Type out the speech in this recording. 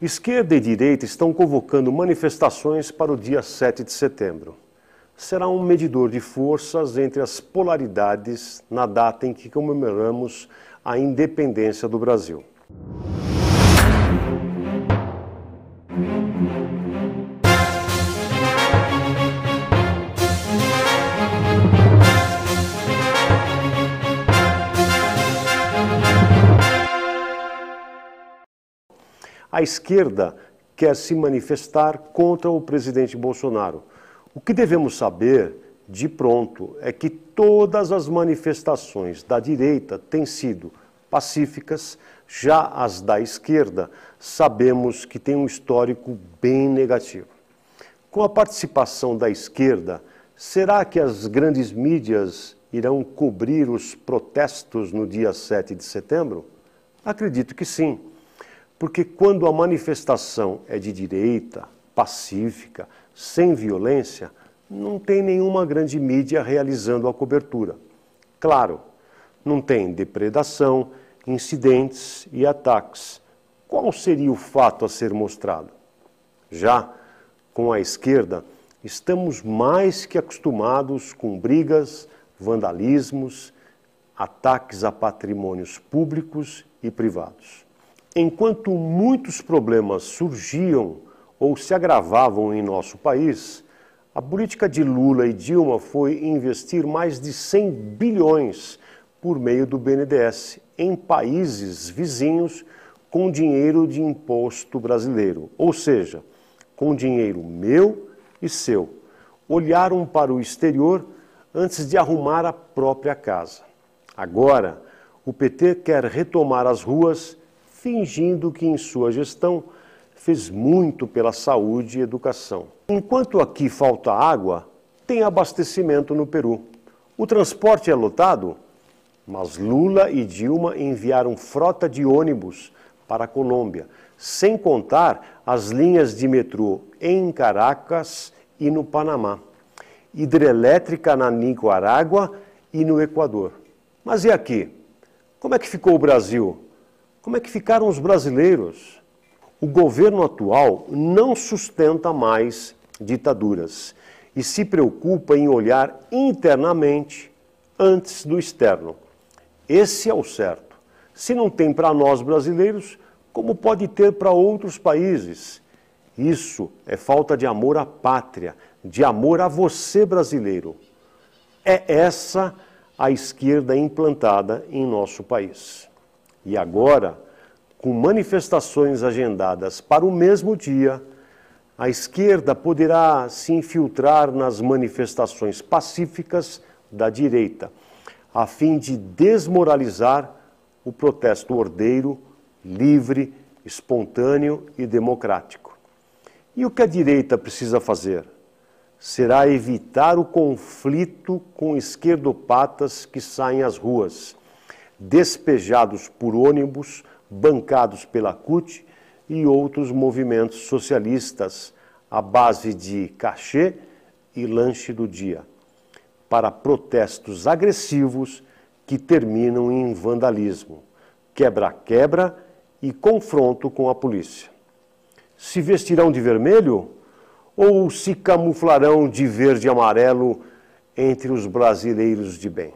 Esquerda e direita estão convocando manifestações para o dia 7 de setembro. Será um medidor de forças entre as polaridades na data em que comemoramos a independência do Brasil. A esquerda quer se manifestar contra o presidente Bolsonaro. O que devemos saber, de pronto, é que todas as manifestações da direita têm sido pacíficas, já as da esquerda sabemos que têm um histórico bem negativo. Com a participação da esquerda, será que as grandes mídias irão cobrir os protestos no dia 7 de setembro? Acredito que sim. Porque quando a manifestação é de direita, pacífica, sem violência, não tem nenhuma grande mídia realizando a cobertura. Claro, não tem depredação, incidentes e ataques. Qual seria o fato a ser mostrado? Já com a esquerda, estamos mais que acostumados com brigas, vandalismos, ataques a patrimônios públicos e privados. Enquanto muitos problemas surgiam ou se agravavam em nosso país, a política de Lula e Dilma foi investir mais de 100 bilhões por meio do BNDES em países vizinhos com dinheiro de imposto brasileiro, ou seja, com dinheiro meu e seu. Olharam para o exterior antes de arrumar a própria casa. Agora, o PT quer retomar as ruas fingindo que em sua gestão fez muito pela saúde e educação. Enquanto aqui falta água, tem abastecimento no Peru. O transporte é lotado, mas Lula e Dilma enviaram frota de ônibus para a Colômbia, sem contar as linhas de metrô em Caracas e no Panamá, hidrelétrica na Nicarágua e no Equador. Mas e aqui? Como é que ficou o Brasil? Como é que ficaram os brasileiros? O governo atual não sustenta mais ditaduras e se preocupa em olhar internamente antes do externo. Esse é o certo. Se não tem para nós brasileiros, como pode ter para outros países? Isso é falta de amor à pátria, de amor a você brasileiro. É essa a esquerda implantada em nosso país. E agora, com manifestações agendadas para o mesmo dia, a esquerda poderá se infiltrar nas manifestações pacíficas da direita, a fim de desmoralizar o protesto ordeiro, livre, espontâneo e democrático. E o que a direita precisa fazer? Será evitar o conflito com esquerdopatas que saem às ruas despejados por ônibus bancados pela CUT e outros movimentos socialistas à base de cachê e lanche do dia, para protestos agressivos que terminam em vandalismo, quebra-quebra e confronto com a polícia. Se vestirão de vermelho ou se camuflarão de verde e amarelo entre os brasileiros de bem?